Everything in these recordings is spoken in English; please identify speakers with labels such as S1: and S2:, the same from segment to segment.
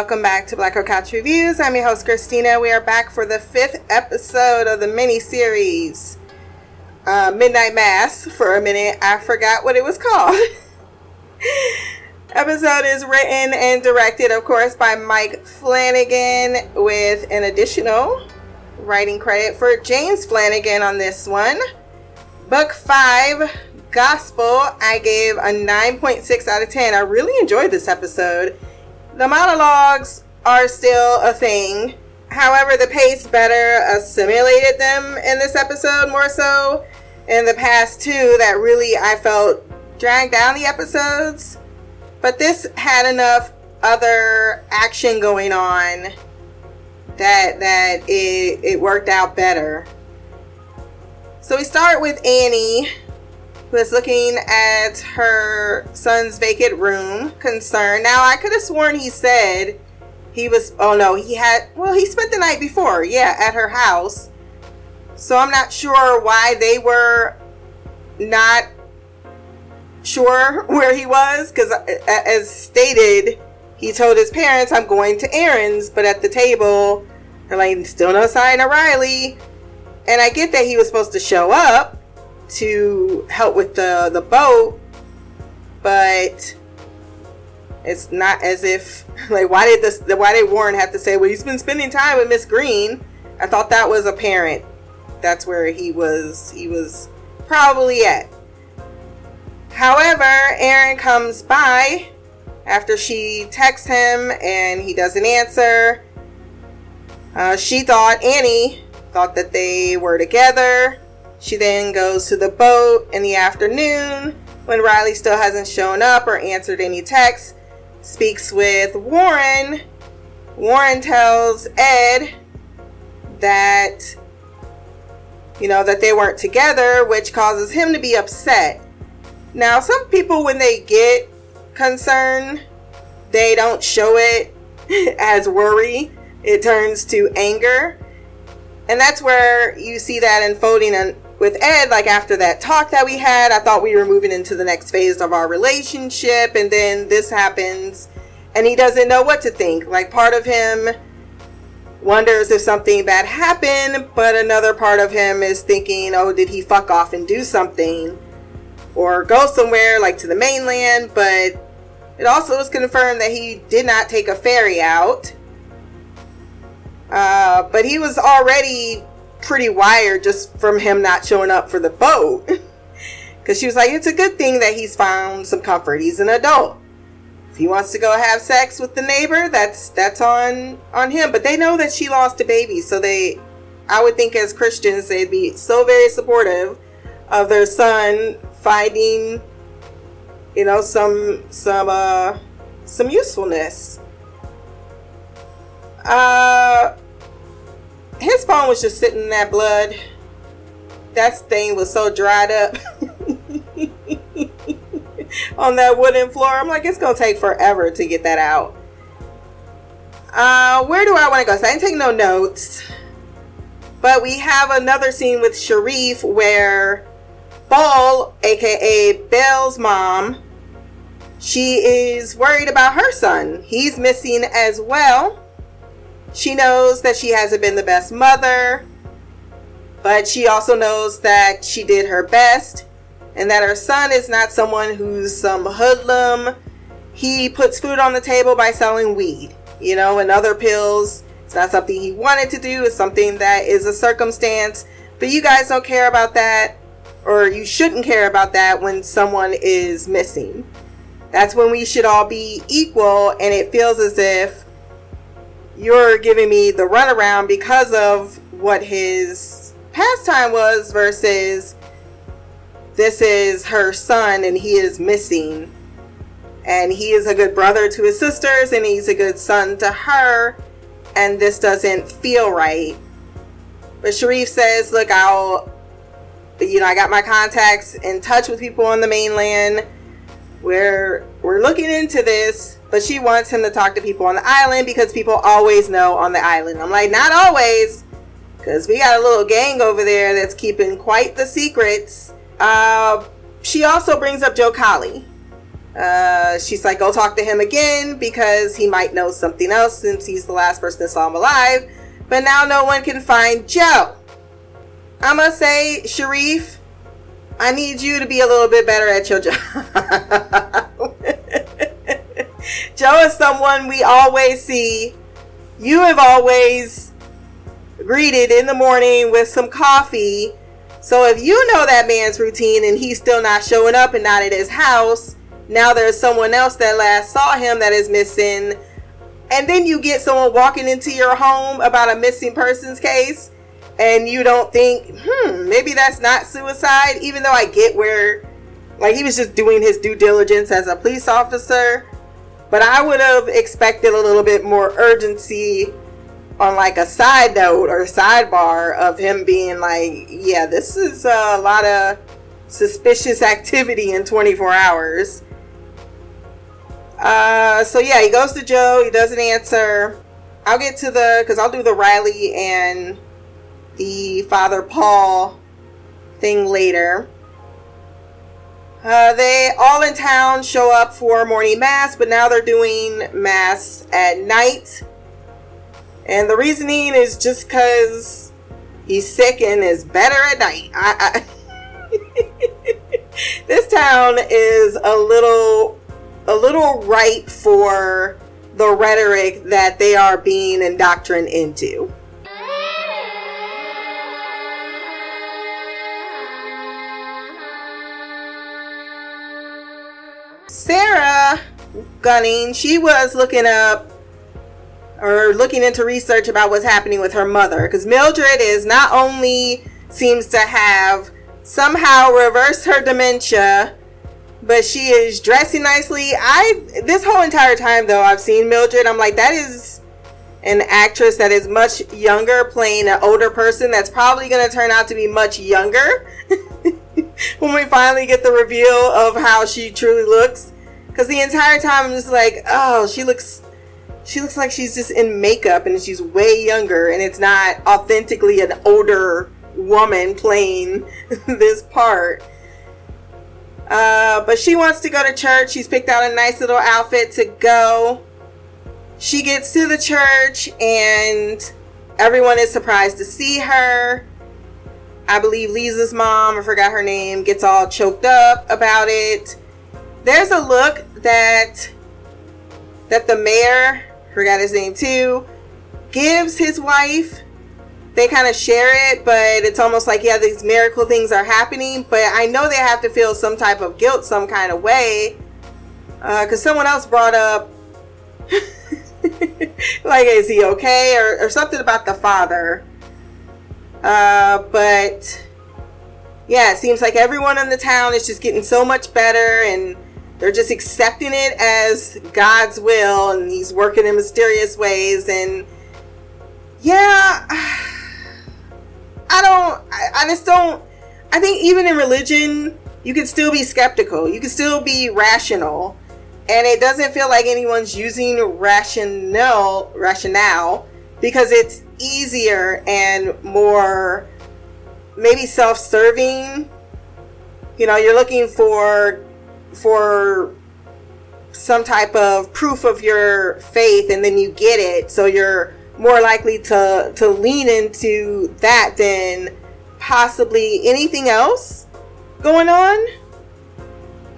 S1: welcome back to Black Girl Couch Reviews. I'm your host, Christina. We are back for the fifth episode of the mini series, uh, Midnight Mass. For a minute, I forgot what it was called. episode is written and directed, of course, by Mike Flanagan, with an additional writing credit for James Flanagan on this one. Book 5, Gospel, I gave a 9.6 out of 10. I really enjoyed this episode. The monologues are still a thing. However, the pace better assimilated them in this episode more so. In the past two, that really I felt dragged down the episodes. But this had enough other action going on that that it, it worked out better. So we start with Annie, who is looking at her son's vacant room, concerned. Now I could have sworn he said he was oh no, he had well, he spent the night before, yeah, at her house. So I'm not sure why they were not sure where he was because uh, uh, as stated he told his parents i'm going to errands but at the table they're like still no sign of riley and i get that he was supposed to show up to help with the the boat but it's not as if like why did this why did warren have to say well he's been spending time with miss Greene i thought that was apparent that's where he was he was probably at However, Erin comes by after she texts him and he doesn't answer. Uh, she thought, Annie thought that they were together. She then goes to the boat in the afternoon when Riley still hasn't shown up or answered any texts. Speaks with Warren. Warren tells Ed that, you know, that they weren't together, which causes him to be upset. Now, some people, when they get concerned, they don't show it as worry, it turns to anger. And that's where you see that unfolding with Ed, like after that talk that we had, I thought we were moving into the next phase of our relationship, and then this happens, and he doesn't know what to think. Like, part of him wonders if something bad happened, but another part of him is thinking, oh, did he fuck off and do something? or go somewhere like to the mainland, but it also was confirmed that he did not take a ferry out. Uh, but he was already pretty wired just from him not showing up for the boat. Because she was like, it's a good thing that he's found some comfort. He's an adult. If he wants to go have sex with the neighbor, that's that's on on him. But they know that she lost a baby, so they, I would think as Christians, they'd be so very supportive of their son finding you know some some uh some usefulness uh his phone was just sitting in that blood. That stain was so dried up on that wooden floor. I'm like it's gonna take forever to get that out. Uh where do i want to go? So i didn't take no notes. But we have another scene with sharif where Ball, aka Belle's mom, she is worried about her son. He's missing as well. She knows that she hasn't been the best mother, but she also knows that she did her best and that her son is not someone who's some hoodlum. He puts food on the table by selling weed, you know, and other pills. It's not something he wanted to do, it's something that is a circumstance. But you guys don't care about that or you shouldn't care about that when someone is missing. That's when we should all be equal, and it feels as if you're giving me the runaround because of what his pastime was versus this is her son and he is missing. And he is a good brother to his sisters and he's a good son to her. And this doesn't feel right. But Sharif says, Look, I'll you know, I got my contacts in touch with people on the mainland. We're we're looking into this, but she wants him to talk to people on the island because people always know on the island. I'm like, not always, because we got a little gang over there that's keeping quite the secrets. Uh, she also brings up Joe Collie, Uh, she's like, go talk to him again because he might know something else since he's the last person that saw him alive. But now no one can find Joe. I must say, Sharif, I need you to be a little bit better at your job. Joe is someone we always see. You have always greeted in the morning with some coffee. So if you know that man's routine and he's still not showing up and not at his house, now there's someone else that last saw him that is missing. And then you get someone walking into your home about a missing persons case and you don't think, hmm, maybe that's not suicide, even though I get where, like, he was just doing his due diligence as a police officer. But I would have expected a little bit more urgency on like a side note or sidebar of him being like, yeah, this is a lot of suspicious activity in 24 hours. Uh, so yeah, he goes to Joe. He doesn't answer. I'll get to the because I'll do the Riley and the Father Paul thing later. Uh, they all in town show up for morning mass, but now they're doing mass at night. And the reasoning is just because he's sick and is better at night. I, I this town is a little, a little ripe for the rhetoric that they are being indoctrinated into. Sarah Gunning, she was looking up or looking into research about what's happening with her mother because Mildred is not only seems to have somehow reversed her dementia but she is dressing nicely. I this whole entire time though i've seen mildred i'm like that is an actress that is much younger playing an older person that's probably going to turn out to be much younger when we finally get the reveal of how she truly looks because the entire time i'm just like oh she looks she looks like she's just in makeup and she's way younger and it's not authentically an older woman playing this part. Uh, but she wants to go to church. She's picked out a nice little outfit to go. She gets to the church and everyone is surprised to see her. I believe Leeza's mom, I forgot her name, gets all choked up about it. There's a look that that the mayor forgot his name too, gives his wife. They kind of share it, but it's almost like, yeah, these miracle things are happening. But I know they have to feel some type of guilt, some kind of way. Because uh, someone else brought up, like, is he okay? Or, or something about the father. Uh, but yeah, it seems like everyone in the town is just getting so much better and they're just accepting it as God's will and he's working in mysterious ways and yeah I don't I, I just don't I think even in religion you can still be skeptical. You can still be rational and it doesn't feel like anyone's using rationale rationale because it's easier and more maybe self-serving. You know you're looking for for some type of proof of your faith and then you get it. So you're more likely to to lean into that than possibly anything else going on.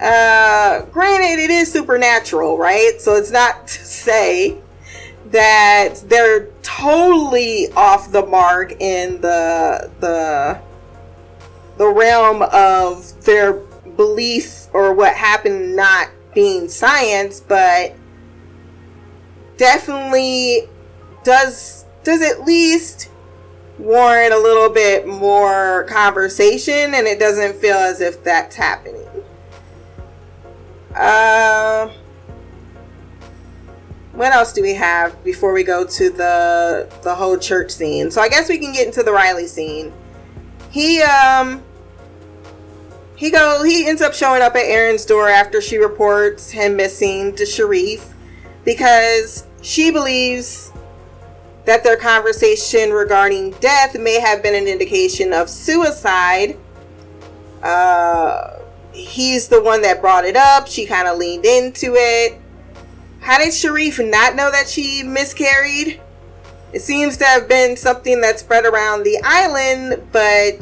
S1: Uh granted it is supernatural right? So it's not to say that they're totally off the mark in the the the realm of their belief or what happened not being science, but definitely does does at least warrant a little bit more conversation and it doesn't feel as if that's happening. Uh, what else do we have before we go to the the whole church scene? So I guess we can get into the Riley scene. He um he go he ends up showing up at Erin's door after she reports him missing to Sharif because she believes that their conversation regarding death may have been an indication of suicide. Uh, he's the one that brought it up. She kind of leaned into it. How did Sharif not know that she miscarried? It seems to have been something that spread around the island, but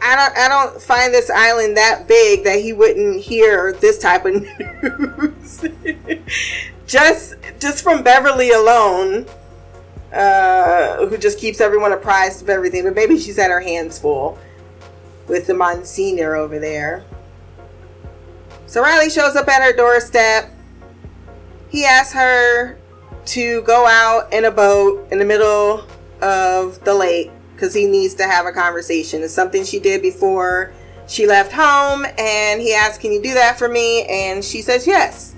S1: I don't I don't find this island that big that he wouldn't hear this type of news. just just from Beverly alone, uh, who just keeps everyone apprised of everything. But maybe she's had her hands full with the Monsignor over there. So Riley shows up at her doorstep. He asks her to go out in a boat in the middle of the lake because he needs to have a conversation. It's something she did before she left home, and he asked, Can you do that for me? And she says yes.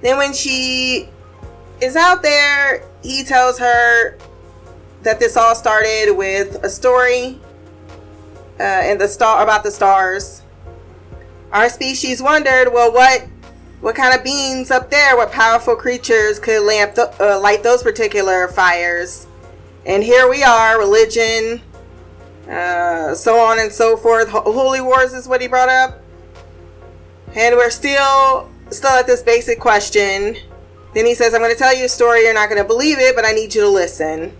S1: Then, when she is out there, he tells her that this all started with a story uh, and the star about the stars. Our species wondered, well, what what kind of beings up there, what powerful creatures could lamp uh, light those particular fires? And here we are, religion, uh, so on and so forth. Holy wars is what he brought up, and we're still still at this basic question. Then he says, "I'm going to tell you a story. You're not going to believe it, but I need you to listen."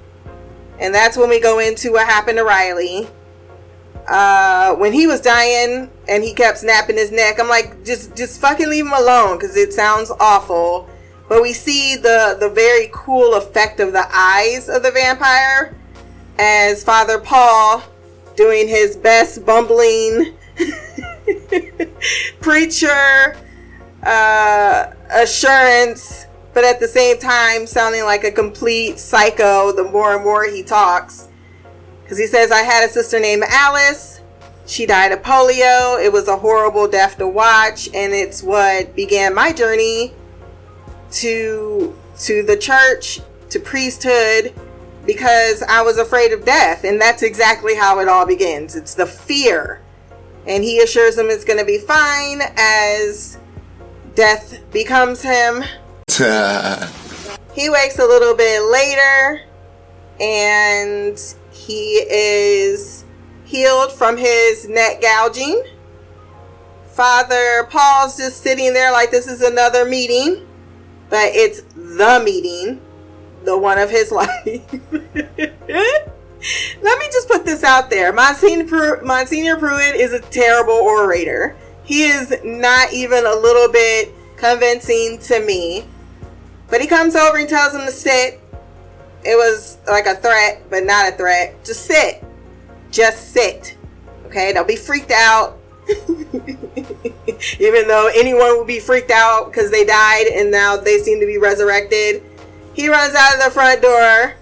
S1: And that's when we go into what happened to Riley uh, when he was dying and he kept snapping his neck, I'm like, just just fucking leave him alone because it sounds awful. But we see the the very cool effect of the eyes of the vampire as Father Paul doing his best bumbling preacher uh, assurance, but at the same time sounding like a complete psycho the more and more he talks. Because he says, I had a sister named Alice. She died of polio. It was a horrible death to watch, and it's what began my journey to to the church, to priesthood, because I was afraid of death, and that's exactly how it all begins. It's the fear, and he assures him it's going to be fine as death becomes him. he wakes a little bit later, and he is healed from his neck gouging. Father Paul's just sitting there like this is another meeting, but it's the meeting, the one of his life. Let me just put this out there. Monsignor, Pru- Monsignor Pruitt is a terrible orator. He is not even a little bit convincing to me. But he comes over and tells him to sit it was like a threat, but not a threat. Just sit. Just sit. Okay? Don't be freaked out. Even though anyone would be freaked out because they died and now they seem to be resurrected. He runs out of the front door.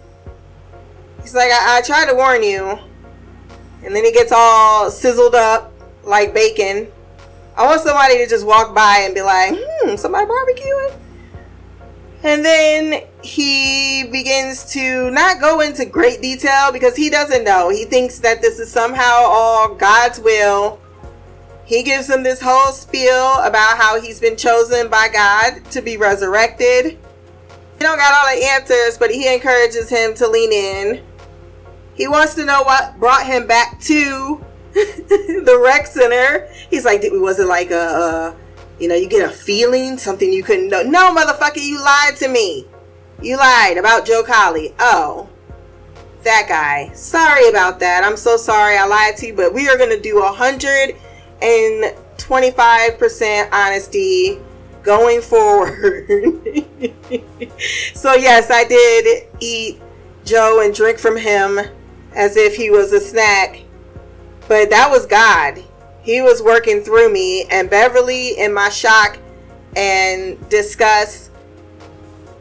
S1: He's like, I, I tried to warn you. And then he gets all sizzled up like bacon. I want somebody to just walk by and be like, hmm, somebody barbecuing? And then he begins to not go into great detail because he doesn't know. He thinks that this is somehow all God's will. He gives them this whole spiel about how he's been chosen by God to be resurrected. He don't got all the answers, but he encourages him to lean in. He wants to know what brought him back to the rec center. He's like, was it like a, a you know, you get a feeling, something you couldn't know. No, motherfucker, you lied to me. You lied about Joe Collie. Oh, that guy. Sorry about that. I'm so sorry I lied to you, but we are going to do 125% honesty going forward. so, yes, I did eat Joe and drink from him as if he was a snack, but that was God he was working through me and beverly in my shock and disgust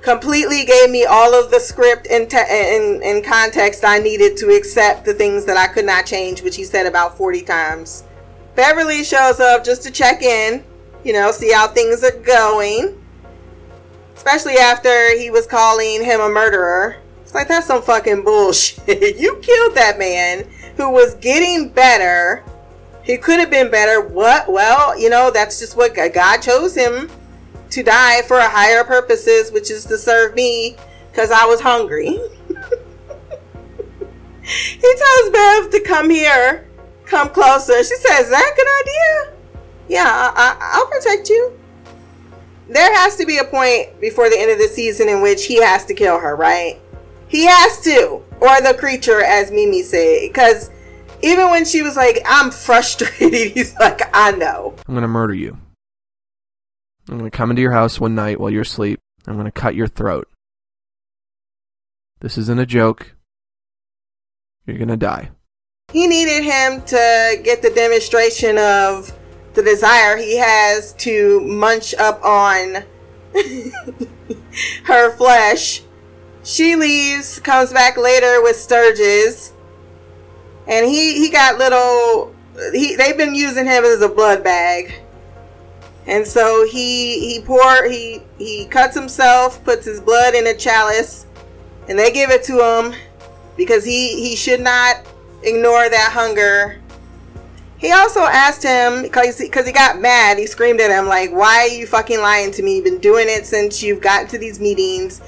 S1: completely gave me all of the script and, te- and, and context i needed to accept the things that i could not change which he said about 40 times. Beverly shows up just to check in you know see how things are going. Especially after he was calling him a murderer. It's like that's some fucking bullshit. You killed that man who was getting better. He could have been better. What? Well, you know, that's just what God chose him to die for a higher purposes, which is to serve me because I was hungry. he tells Bev to come here come closer. She says, Is that a good idea? Yeah, I, I, I'll protect you. There has to be a point before the end of the season in which he has to kill her, right? He has to. Or the creature, as Mimi said. Because even when she was like, I'm frustrated, he's like, I know.
S2: I'm going to murder you. I'm going to come into your house one night while you're asleep. I'm going to cut your throat. This isn't a joke. You're going to die.
S1: He needed him to get the demonstration of the desire he has to munch up on her flesh. She leaves, comes back later with Sturgis, and he he got little. He they've been using him as a blood bag, and so he he pour he he cuts himself, puts his blood in a chalice, and they give it to him because he he should not ignore that hunger. He also asked him because because he got mad. He screamed at him like, "Why are you fucking lying to me? You've been doing it since you've gotten to these meetings."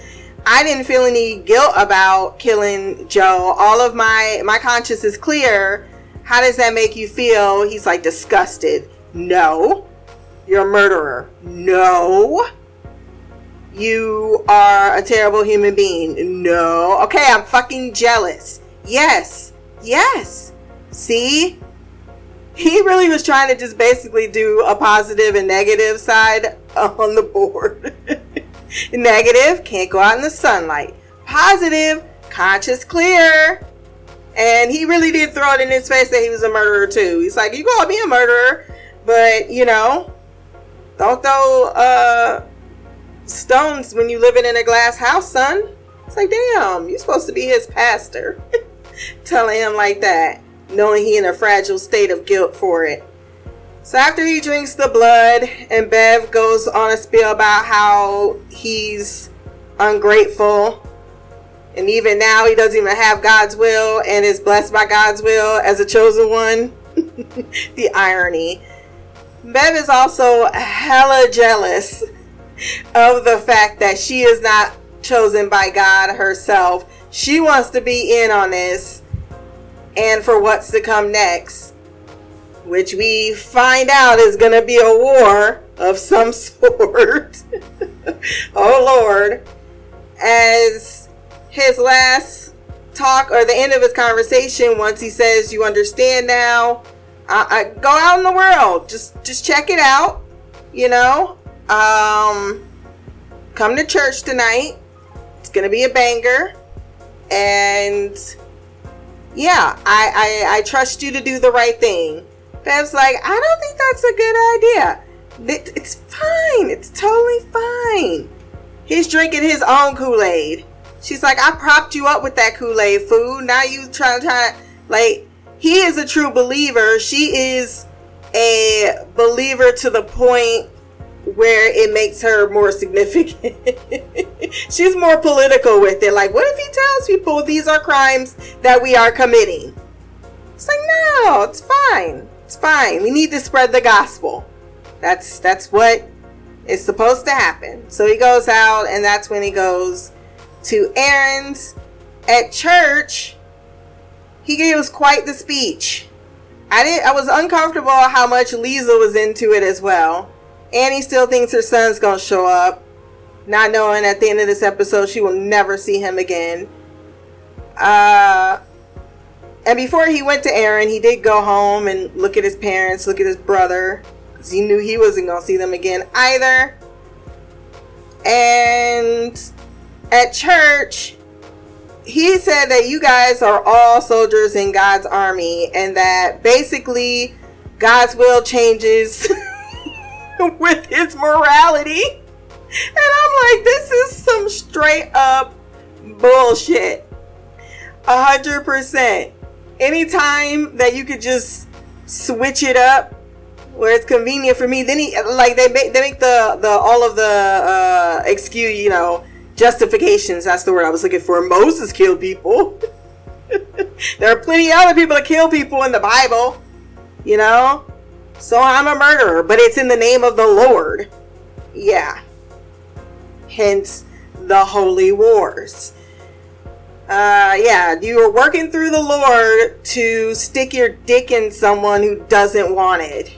S1: I didn't feel any guilt about killing Joe. All of my my conscience is clear. How does that make you feel? He's like disgusted. No. You're a murderer. No. You are a terrible human being. No. Okay, I'm fucking jealous. Yes. Yes. See? He really was trying to just basically do a positive and negative side on the board. negative, can't go out in the sunlight. Positive, conscious clear. And he really did throw it in his face that he was a murderer too. He's like, you call me a murderer, but you know, don't throw uh, stones when you living in a glass house, son. It's like, damn, you're supposed to be his pastor. Telling him like that, knowing he in a fragile state of guilt for it. So after he drinks the blood, and Bev goes on a spiel about how he's ungrateful, and even now he doesn't even have God's will and is blessed by God's will as a chosen one. the irony. Bev is also hella jealous of the fact that she is not chosen by God herself. She wants to be in on this and for what's to come next, which we find out is going to be a war of some sort. oh Lord. As his last talk or the end of his conversation, once he says, You understand now, I, I go out in the world. Just just check it out. You know? Um come to church tonight. It's gonna be a banger. And yeah, I, I, I trust you to do the right thing. Bev's like, I don't think that's a good idea. it's fine. It's totally fine. He's drinking his own Kool-Aid. She's like, I propped you up with that Kool-Aid food. Now you trying to try like he is a true believer. She is a believer to the point where it makes her more significant. She's more political with it. Like, what if he tells people these are crimes that we are committing? It's like, no, it's fine. It's fine. We need to spread the gospel. That's that's what is supposed to happen. So he goes out, and that's when he goes to Erin's at church. He gives quite the speech. I didn't. I was uncomfortable how much Leeza was into it as well. Annie still thinks her son's gonna show up, not knowing at the end of this episode she will never see him again. Uh, and before he went to Erin, he did go home and look at his parents, look at his brother, because he knew he wasn't gonna see them again either. And at church, he said that you guys are all soldiers in God's army, and that basically God's will changes. with his morality. And I'm like, this is some straight up bullshit. A hundred percent. Anytime that you could just switch it up where it's convenient for me, then he like they make they make the the all of the uh excuse you know justifications. That's the word I was looking for. Moses killed people. there are plenty other people that kill people in the Bible. You know, so I'm a murderer, but it's in the name of the Lord. Yeah. Hence the holy wars. Uh, yeah, you are working through the Lord to stick your dick in someone who doesn't want it.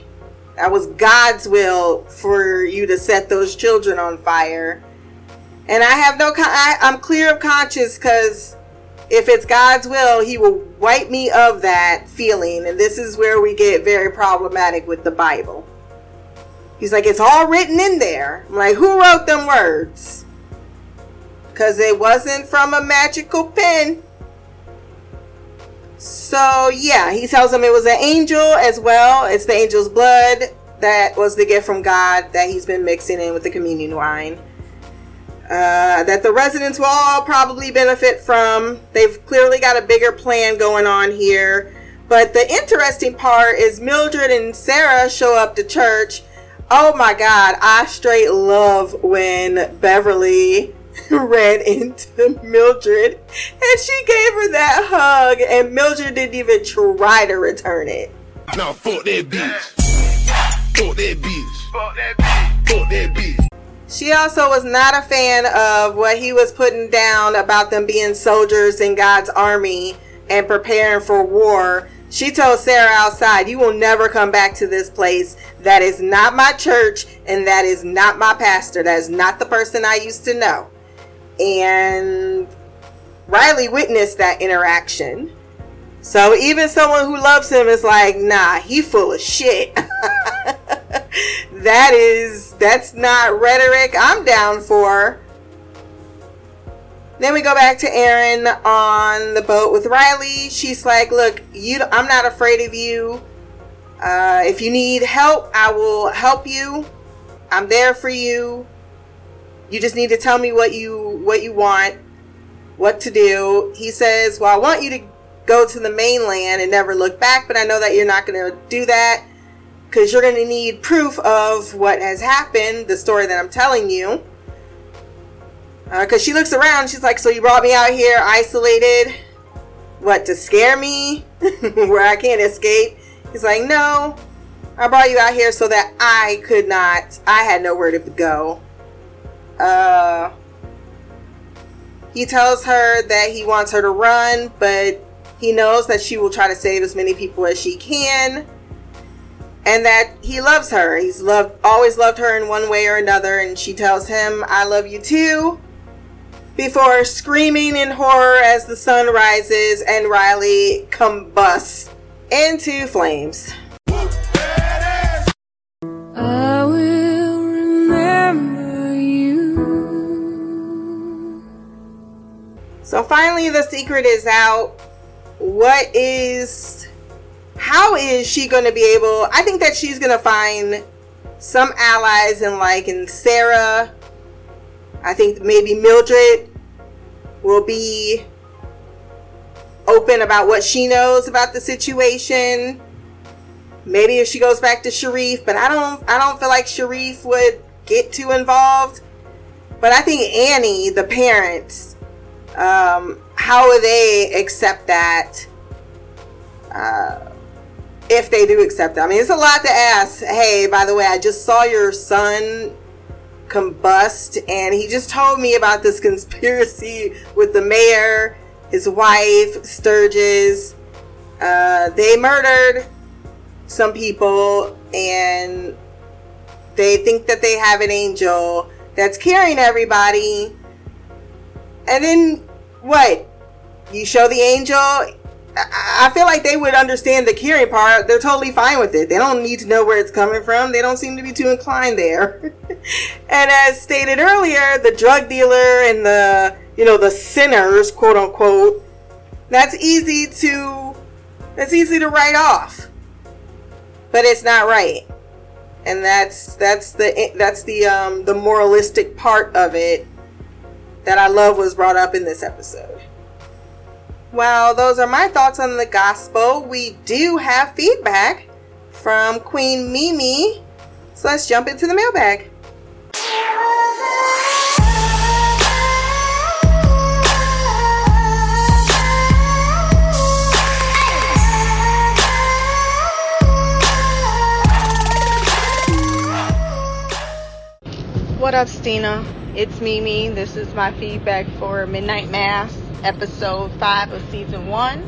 S1: That was God's will for you to set those children on fire. And I have no, con- I, I'm clear of conscience because if it's God's will, He will wipe me of that feeling. And this is where we get very problematic with the Bible. He's like, it's all written in there. I'm like, who wrote them words? Because it wasn't from a magical pen. So, yeah, he tells him it was an angel as well. It's the angel's blood that was the gift from God that he's been mixing in with the communion wine. Uh, that the residents will all probably benefit from. They've clearly got a bigger plan going on here. But the interesting part is Mildred and Sarah show up to church. Oh my God, I straight love when Beverly ran into Mildred and she gave her that hug, and Mildred didn't even try to return it.
S3: Now fuck that bitch. Fuck that bitch. Fuck that bitch. Fuck that bitch.
S1: She also was not a fan of what he was putting down about them being soldiers in God's army and preparing for war. She told Sarah outside, You will never come back to this place. That is not my church, and that is not my pastor. That is not the person I used to know. And Riley witnessed that interaction. So even someone who loves him is like, nah, he full of shit. that is that's not rhetoric I'm down for. Then we go back to Erin on the boat with Riley. She's like, "Look, you I'm not afraid of you. Uh, if you need help, I will help you. I'm there for you. You just need to tell me what you what you want, what to do." He says, "Well, I want you to go to the mainland and never look back, but I know that you're not going to do that because you're going to need proof of what has happened, the story that I'm telling you. Because uh, she looks around, she's like, So you brought me out here isolated? What, to scare me? Where I can't escape? He's like, No, I brought you out here so that I could not, I had nowhere to go. Uh, he tells her that he wants her to run, but he knows that she will try to save as many people as she can. And that he loves her. He's loved always loved her in one way or another, and she tells him, I love you too. Before screaming in horror as the sun rises and Riley combusts into flames.
S4: I will remember you.
S1: So finally, the secret is out what is how is she going to be able i think that she's going to find some allies in like in sarah. I think maybe mildred will be open about what she knows about the situation. Maybe if she goes back to sharif but i don't i don't feel like sharif would get too involved. But i think annie the parents um, how will they accept that? Uh, if they do accept it, I mean, it's a lot to ask. Hey, by the way, I just saw your son combust, and he just told me about this conspiracy with the mayor, his wife, Sturgis. Uh, they murdered some people, and they think that they have an angel that's carrying everybody and then what? You show the angel. I feel like they would understand the caring part. They're totally fine with it. They don't need to know where it's coming from. They don't seem to be too inclined there. and as stated earlier, the drug dealer and the you know the sinners, quote unquote, that's easy to that's easy to write off. But it's not right. And that's that's the that's the um the moralistic part of it that I love was brought up in this episode. Well, those are my thoughts on the gospel. We do have feedback from Queen Mimi. So let's jump into the mailbag. What up, Stina?
S5: It's Mimi. This is my feedback for Midnight Mass, episode 5 of season 1.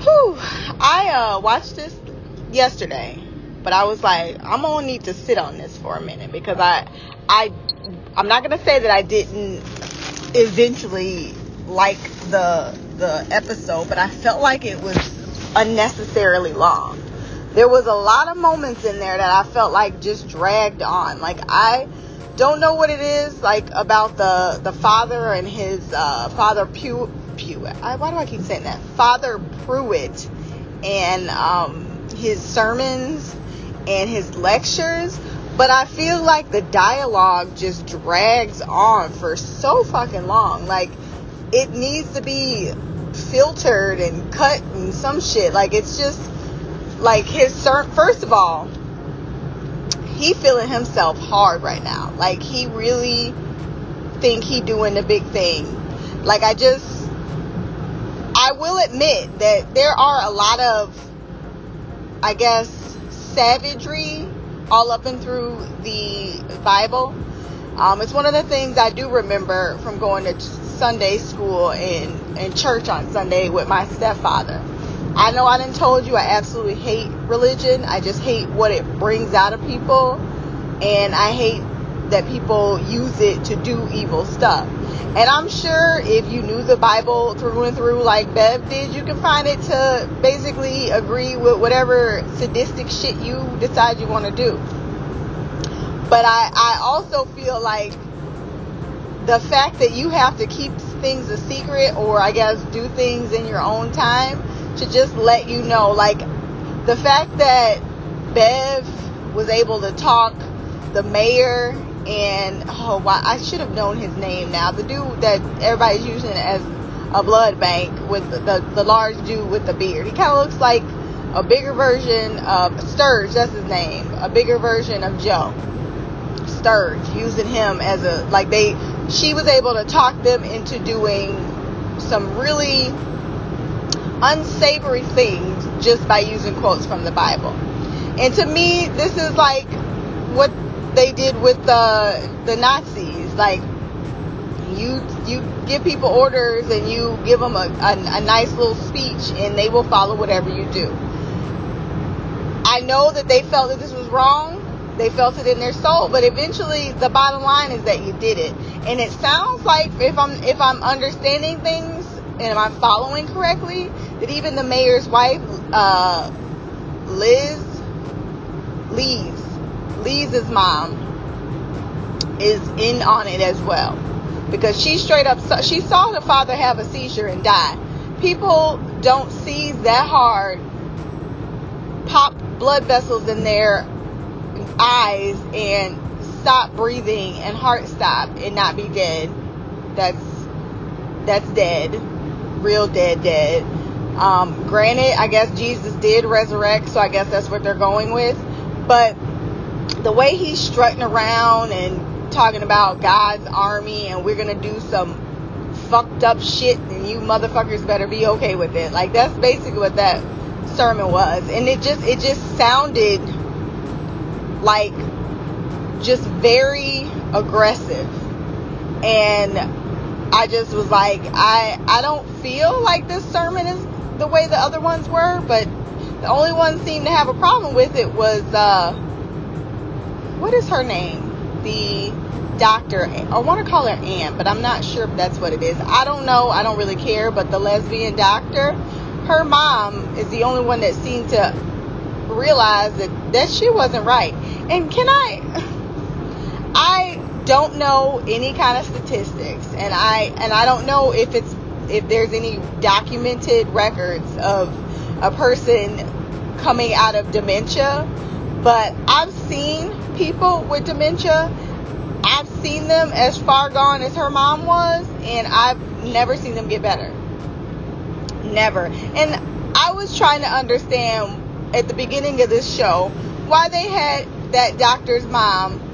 S5: Whew. I uh, watched this yesterday, but I was like, I'm gonna need to sit on this for a minute because I, I, I'm not gonna say that I didn't eventually like the the episode, but I felt like it was unnecessarily long. There was a lot of moments in there that I felt like just dragged on. Like I don't know what it is like about the the father and his uh, father Pew. I, why do I keep saying that? Father Pruitt and um, his sermons and his lectures. But I feel like the dialogue just drags on for so fucking long. Like it needs to be filtered and cut and some shit. Like it's just like his ser- first of all, he feeling himself hard right now. Like he really think he doing the big thing. Like I just I will admit that there are a lot of I guess savagery all up and through the Bible. Um, it's one of the things I do remember from going to Sunday school and, and church on Sunday with my stepfather. I know I didn't told you I absolutely hate religion. I just hate what it brings out of people. And I hate that people use it to do evil stuff. And I'm sure if you knew the Bible through and through like Bev did, you can find it to basically agree with whatever sadistic shit you decide you want to do. But I, I also feel like the fact that you have to keep things a secret or I guess do things in your own time to just let you know like the fact that Bev was able to talk the mayor and oh wow, I should have known his name now. The dude that everybody's using as a blood bank with the, the, the large dude with the beard. He kind of looks like a bigger version of Sturge that's his name. A bigger version of Joe. Sturge using him as a like they she was able to talk them into doing some really unsavory things just by using quotes from the Bible. And to me, this is like what they did with the the Nazis. Like you you give people orders and you give them a, a, a nice little speech and they will follow whatever you do. I know that they felt that this was wrong. They felt it in their soul, but eventually the bottom line is that you did it. And it sounds like if I'm if I'm understanding things and I'm following correctly, that even the mayor's wife, uh, Liz, Lee's, Lee's mom, is in on it as well. Because she straight up, saw, she saw the father have a seizure and die. People don't seize that hard, pop blood vessels in their eyes and stop breathing and heart stop and not be dead. That's, that's dead. Real dead, dead. Um, granted, I guess Jesus did resurrect, so I guess that's what they're going with. But the way he's strutting around and talking about God's army and we're gonna do some fucked up shit and you motherfuckers better be okay with it. Like that's basically what that sermon was. And it just it just sounded like just very aggressive. And I just was like, I I don't feel like this sermon is the way the other ones were, but the only one seemed to have a problem with it was uh what is her name? The doctor. I want to call her Anne, but I'm not sure if that's what it is. I don't know. I don't really care. But the lesbian doctor, her mom is the only one that seemed to realize that that she wasn't right. And can I? I don't know any kind of statistics, and I and I don't know if it's if there's any documented records of a person coming out of dementia. But I've seen people with dementia. I've seen them as far gone as her mom was, and I've never seen them get better. Never. And I was trying to understand at the beginning of this show why they had that doctor's mom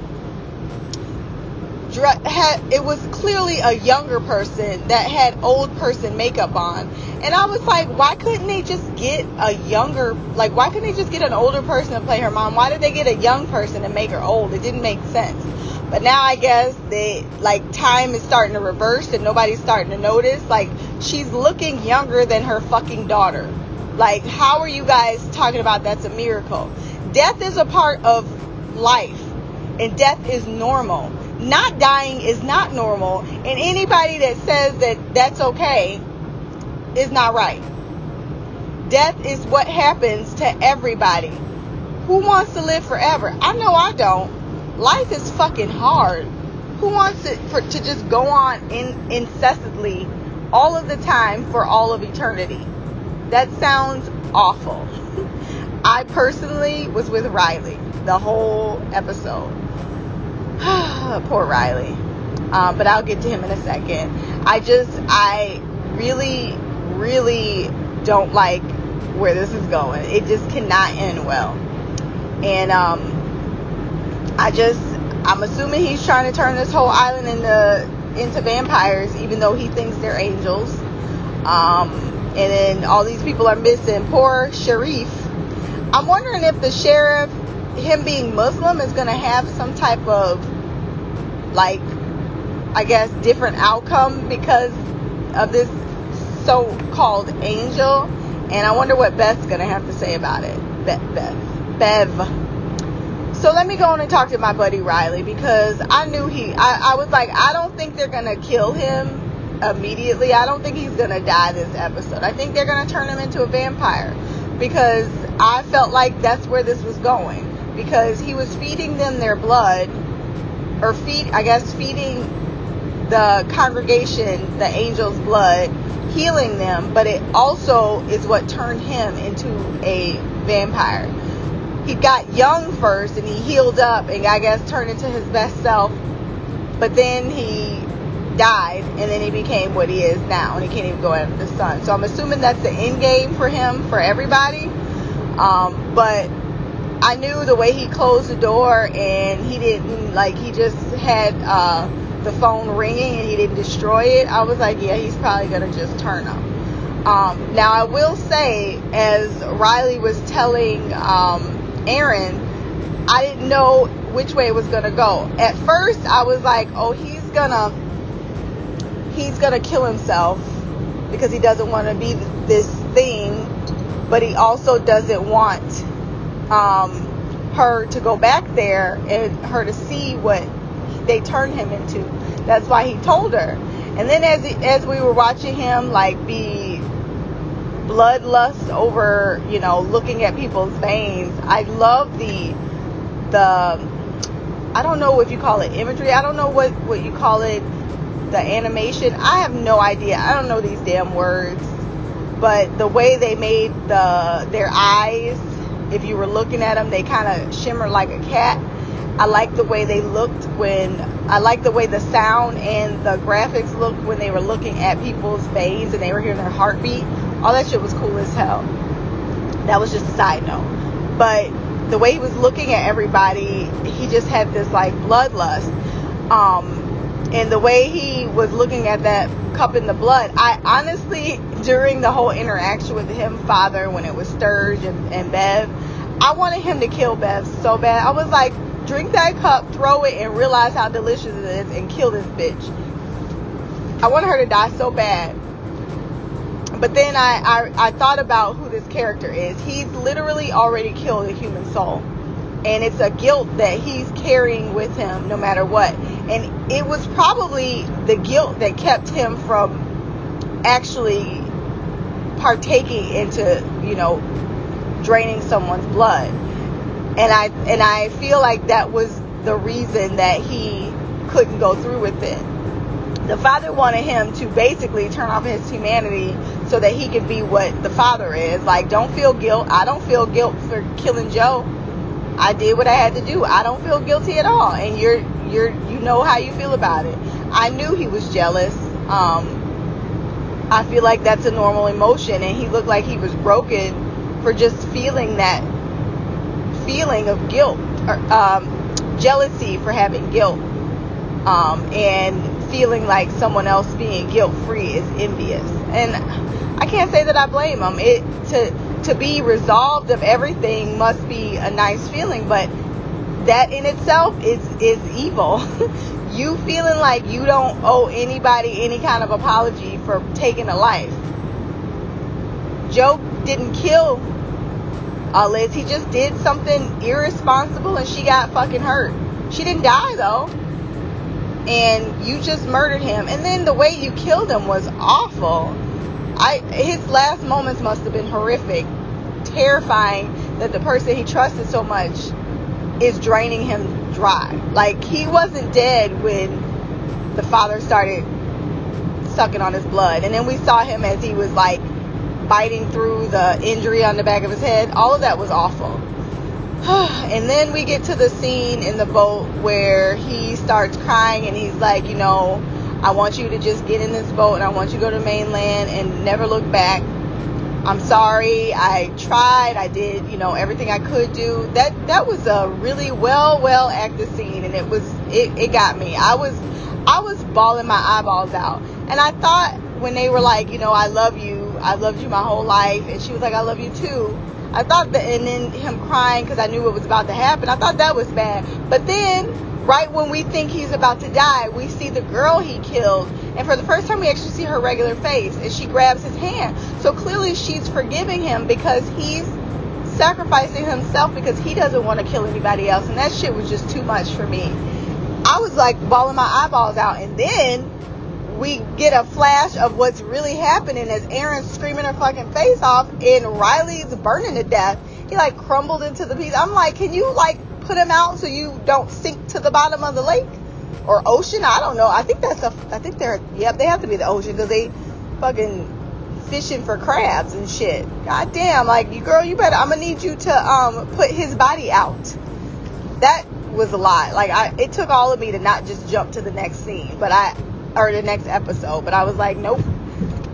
S5: had it was clearly a younger person that had old person makeup on and i was like why couldn't they just get a younger like why couldn't they just get an older person to play her mom why did they get a young person to make her old it didn't make sense But now I guess they like time is starting to reverse and nobody's starting to notice. Like she's looking younger than her fucking daughter. Like how are you guys talking about that's a miracle? Death is a part of life and death is normal. Not dying is not normal and anybody that says that that's okay is not right. Death is what happens to everybody. Who wants to live forever? I know I don't. Life is fucking hard. Who wants it for, to just go on in, incessantly all of the time for all of eternity? That sounds awful. I personally was with Riley the whole episode. Poor Riley. Um, but I'll get to him in a second. I just, I really, really don't like where this is going. It just cannot end well. And um, I just, I'm assuming he's trying to turn this whole island into into vampires, even though he thinks they're angels. Um, and then all these people are missing. Poor Sharif. I'm wondering if the sheriff, him being Muslim, is going to have some type of like, I guess, different outcome because of this so-called angel. And I wonder what Beth's to have to say about it. Beth, Beth, Bev. So let me go on and talk to my buddy Riley because I knew he, I, I was like, I don't think they're to kill him immediately. I don't think he's to die this episode. I think they're to turn him into a vampire because I felt like that's where this was going because he was feeding them their blood or feed, I guess, feeding the congregation the angel's blood, healing them, but it also is what turned him into a vampire. He got young first and he healed up and I guess turned into his best self, but then he died and then he became what he is now and he can't even go after the sun. So I'm assuming that's the end game for him, for everybody. Um, but I knew the way he closed the door and he didn't like he just had uh, the phone ringing and he didn't destroy it. I was like, yeah, he's probably gonna just turn up. Um, now I will say, as Riley was telling um, Erin, I didn't know which way it was gonna go. At first, I was like, oh, he's gonna he's gonna kill himself because he doesn't want to be this thing, but he also doesn't want um, her to go back there and her to see what they turned him into. That's why he told her. And then as as we were watching him like be bloodlust over, you know, looking at people's veins, I love the the I don't know if you call it imagery. I don't know what what you call it. The animation. I have no idea. I don't know these damn words. But the way they made the their eyes if you were looking at them, they kind of shimmer like a cat. I like the way they looked when I like the way the sound and the graphics looked when they were looking at people's veins and they were hearing their heartbeat. All that shit was cool as hell. That was just a side note. But the way he was looking at everybody, he just had this like bloodlust. Um, and the way he was looking at that cup in the blood, I honestly, during the whole interaction with him, father, when it was Sturge and, and Bev, I wanted him to kill Bev so bad. I was like, drink that cup, throw it, and realize how delicious it is, and kill this bitch. I wanted her to die so bad. But then I, I, I thought about who this character is. He's literally already killed a human soul. And it's a guilt that he's carrying with him no matter what. And it was probably the guilt that kept him from actually partaking into, you know, draining someone's blood. And I and I feel like that was the reason that he couldn't go through with it. The father wanted him to basically turn off his humanity so that he could be what the father is. Like, don't feel guilt. I don't feel guilt for killing Joe. I did what I had to do. I don't feel guilty at all. And you're you're you know how you feel about it. I knew he was jealous. Um, I feel like that's a normal emotion, and he looked like he was broken for just feeling that feeling of guilt or um, jealousy for having guilt, um, and feeling like someone else being guilt free is envious. And I can't say that I blame him. It to to be resolved of everything must be a nice feeling, but that in itself is is evil. you feeling like you don't owe anybody any kind of apology for taking a life. Joe didn't kill uh, Liz. He just did something irresponsible and she got fucking hurt. She didn't die though. And you just murdered him. And then the way you killed him was awful. I his last moments must have been horrific. Terrifying that the person he trusted so much is draining him dry. Like he wasn't dead when the father started sucking on his blood. And then we saw him as he was like biting through the injury on the back of his head. All of that was awful. and then we get to the scene in the boat where he starts crying and he's like, you know, I want you to just get in this boat and I want you to go to mainland and never look back. I'm sorry. I tried. I did, you know, everything I could do. That that was a really well well acted scene and it was it, it got me. I was I was bawling my eyeballs out. And I thought when they were like, you know, I love you. I loved you my whole life and she was like I love you too. I thought that and then him crying cuz I knew what was about to happen. I thought that was bad. But then right when we think he's about to die, we see the girl he killed. And for the first time, we actually see her regular face. And she grabs his hand. So clearly, she's forgiving him because he's sacrificing himself because he doesn't want to kill anybody else. And that shit was just too much for me. I was like bawling my eyeballs out. And then we get a flash of what's really happening as Erin's screaming her fucking face off and Riley's burning to death. He like crumbled into the piece. I'm like, can you like put him out so you don't sink to the bottom of the lake or ocean? I don't know. I think that's a. I think they're. Yep, they have to be the ocean because they fucking fishing for crabs and shit. God damn, like you girl, you better. I'm gonna need you to um put his body out. That was a lot. Like I, it took all of me to not just jump to the next scene, but I or the next episode. But I was like, nope.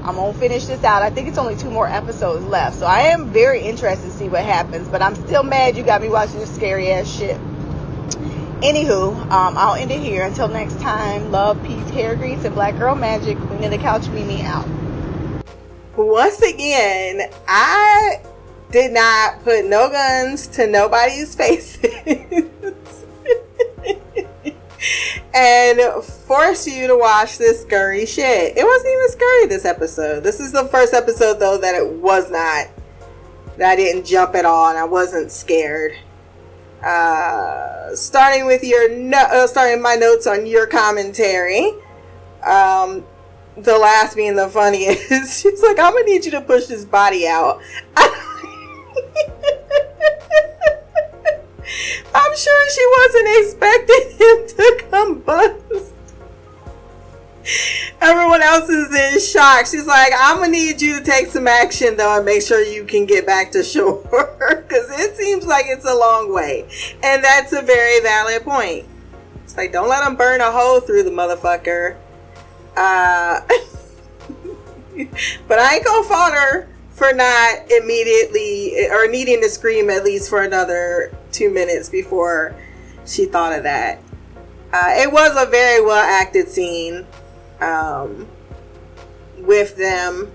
S5: I'm gonna finish this out. I think it's only two more episodes left, so I am very interested to see what happens. But I'm still mad you got me watching this scary ass shit. Anywho, um, I'll end it here. Until next time, love, peace, hair grease, and black girl magic. Queen of the couch, Mimi out.
S1: Once again, I did not put no guns to nobody's faces. and force you to watch this scurry shit. It wasn't even scurry this episode. This is the first episode though that it was not. That I didn't jump at all and I wasn't scared. Uh, starting with your no, uh, starting my notes on your commentary. Um, the last being the funniest. She's like, I'm gonna need you to push this body out. I'm sure she wasn't expecting him in. She's like, I'm gonna need you to take some action though and make sure you can get back to shore. Because it seems like it's a long way. And that's a very valid point. It's like, don't let them burn a hole through the motherfucker. Uh, but I ain't gonna fault her for not immediately or needing to scream at least for another two minutes before she thought of that. Uh, it was a very well acted scene um, with them,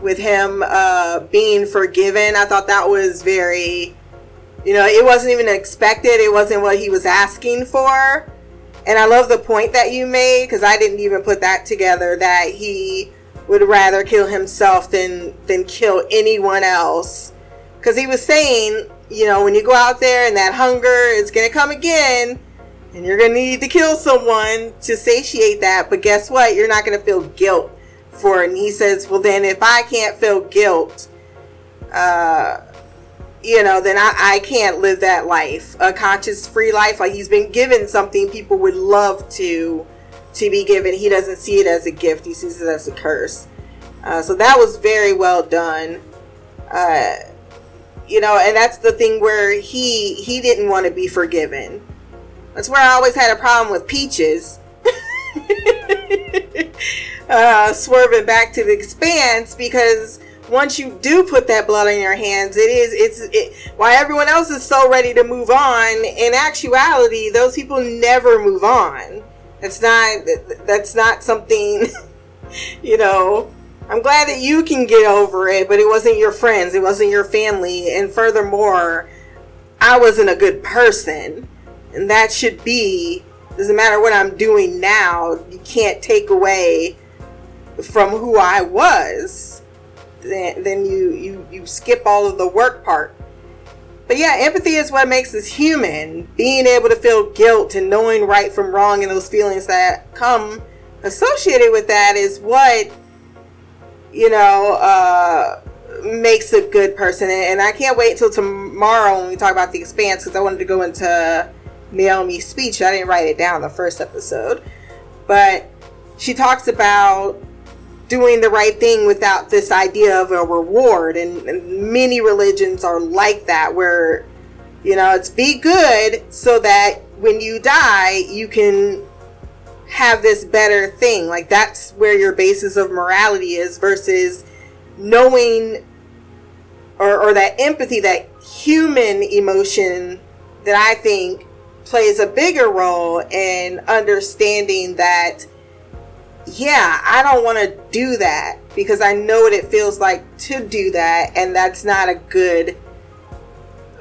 S1: with him uh, being forgiven. I thought that was very, you know, it wasn't even expected. It wasn't what he was asking for. And I love the point that you made because I didn't even put that together that he would rather kill himself than than kill anyone else. Because he was saying, you know, when you go out there and that hunger is gonna come again, and you're gonna need to kill someone to satiate that. But guess what? You're not gonna feel guilt for. And he says, well, then if I can't feel guilt, uh, you know, then I, I can't live that life, a conscious, free life. Like he's been given something people would love to to be given. He doesn't see it as a gift. He sees it as a curse. Uh, so that was very well done. Uh, you know, and that's the thing where he he didn't want to be forgiven. That's where I always had a problem with Peaches. uh, swerving back to the expanse because once you do put that blood in your hands, it is it's it, why everyone else is so ready to move on. In actuality, those people never move on. It's not that's not something you know. I'm glad that you can get over it, but it wasn't your friends, it wasn't your family, and furthermore, I wasn't a good person. And that should be doesn't matter what I'm doing now, you can't take away from who I was. Then, then you, you, you skip all of the work part. But yeah, empathy is what makes us human. Being able to feel guilt and knowing right from wrong and those feelings that come associated with that is what, you know, uh, makes a good person. And I can't wait till tomorrow when we talk about the expanse because I wanted to go into Naomi's speech. I didn't write it down the first episode, but she talks about doing the right thing without this idea of a reward. And, and many religions are like that, where you know it's be good so that when you die, you can have this better thing. Like that's where your basis of morality is versus knowing or, or that empathy, that human emotion that I think plays a bigger role in understanding that yeah i don't want to do that because i know what it feels like to do that and that's not a good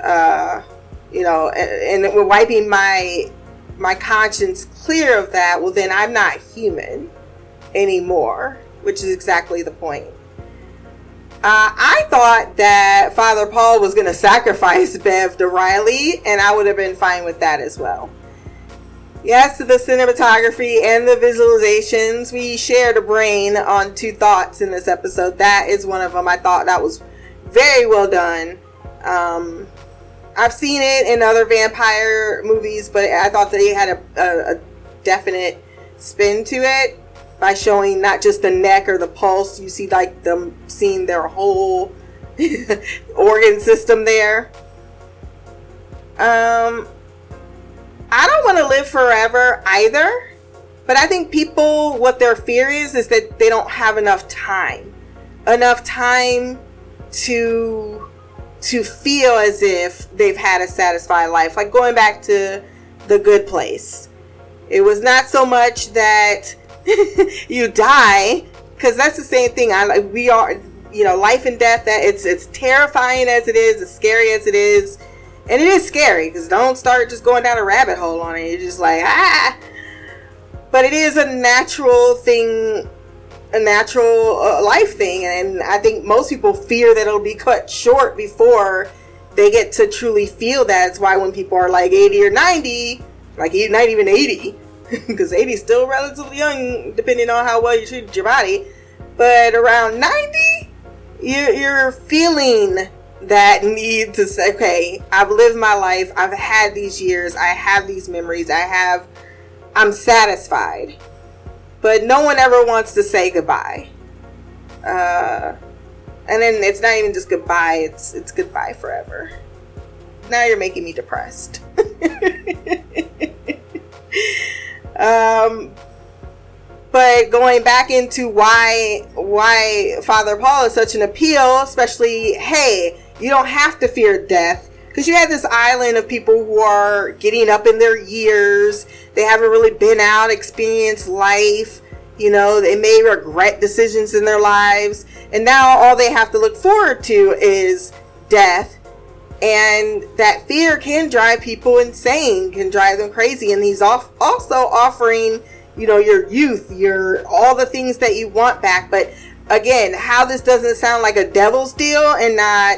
S1: uh you know and, and wiping my my conscience clear of that well then i'm not human anymore which is exactly the point uh, I thought that Father Paul was going to sacrifice Bev to Riley, and I would have been fine with that as well. Yes, the cinematography and the visualizations. We shared a brain on two thoughts in this episode. That is one of them. I thought that was very well done. Um, I've seen it in other vampire movies, but I thought they had a, a, a definite spin to it by showing not just the neck or the pulse. You see like them seeing their whole organ system there. Um, I don't want to live forever either. But I think people, what their fear is, is that they don't have enough time, enough time to to feel as if they've had a satisfied life. Like going back to the good place, it was not so much that you die because that's the same thing. I like we are, you know, life and death. That it's it's terrifying as it is, as scary as it is, and it is scary because don't start just going down a rabbit hole on it. You're just like ah. But it is a natural thing, a natural uh, life thing, and I think most people fear that it'll be cut short before they get to truly feel that. It's why when people are like 80 or 90, like not even 80, because 80 is still relatively young, depending on how well you treat your body. But around 90, you're, you're feeling that need to say, okay, I've lived my life, I've had these years, I have these memories, I have, I'm satisfied. But no one ever wants to say goodbye. Uh, and then it's not even just goodbye, it's it's goodbye forever. Now you're making me depressed. Um, but going back into why why Father Paul is such an appeal, especially hey, you don't have to fear death because you have this island of people who are getting up in their years. They haven't really been out, experienced life. You know, they may regret decisions in their lives, and now all they have to look forward to is death and that fear can drive people insane can drive them crazy. And he's off also offering you know your youth your all the things that you want back. But again how this doesn't sound like a devil's deal and not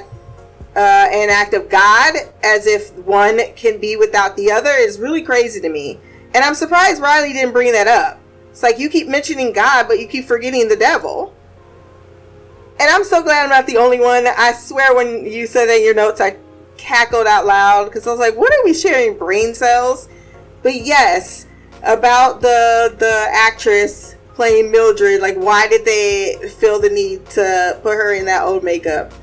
S1: uh, an act of god as if one can be without the other is really crazy to me. And i'm surprised riley didn't bring that up. It's like you keep mentioning god but you keep forgetting the devil. And I'm so glad I'm not the only one. I swear, when you said that in your notes, I cackled out loud because I was like, what are we sharing brain cells? But yes, about the the actress playing Mildred, like why did they feel the need to put her in that old makeup?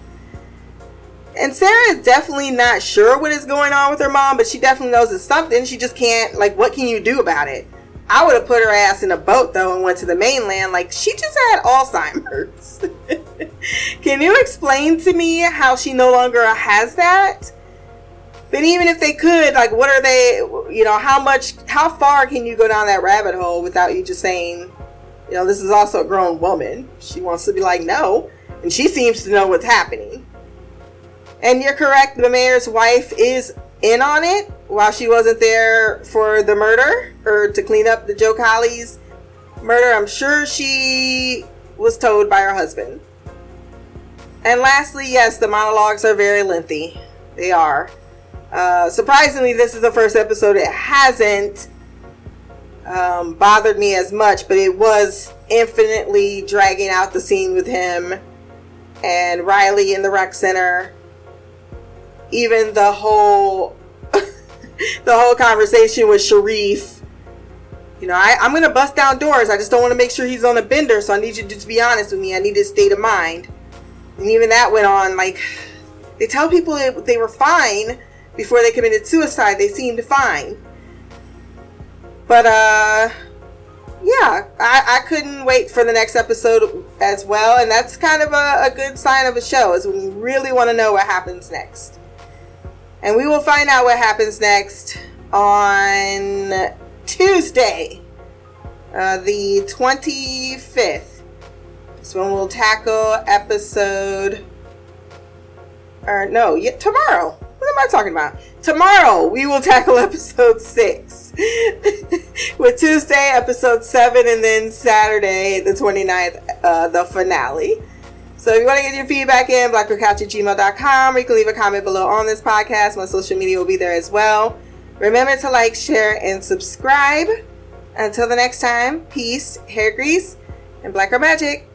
S1: And Sarah is definitely not sure what is going on with her mom, but she definitely knows it's something. She just can't like what can you do about it? I would have put her ass in a boat though and went to the mainland. Like she just had Alzheimer's. Can you explain to me how she no longer has that? But even if they could, like, what are they, you know, how much, how far can you go down that rabbit hole without you just saying, you know, this is also a grown woman. She wants to be like, no. And she seems to know what's happening. And you're correct, the mayor's wife is in on it. While she wasn't there for the murder or to clean up the Joe Collie's murder, I'm sure she was told by her husband. And lastly, yes, the monologues are very lengthy. They are. Uh, surprisingly, this is the first episode it hasn't um, bothered me as much, but it was infinitely dragging out the scene with him and Riley in the rec center. Even the whole the whole conversation with Sharif. You know, I, I'm gonna bust down doors. I just don't want to make sure he's on a bender, so I need you to just be honest with me. I need his state of mind. And even that went on like they tell people they were fine before they committed suicide. They seemed fine. But uh yeah, I, I couldn't wait for the next episode as well, and that's kind of a, a good sign of a show is when you really want to know what happens next. And we will find out what happens next on Tuesday, uh, the 25th. This one we'll tackle episode, or no, yeah, tomorrow. What am I talking about? Tomorrow we will tackle episode six. With Tuesday, episode seven, and then Saturday, the 29th, uh, the finale. So if you want to get your feedback in, blackgirlcouch at gmail.com, or you can leave a comment below on this podcast. My social media will be there as well. Remember to like, share, and subscribe. Until the next time, peace, hair grease, and blacker magic.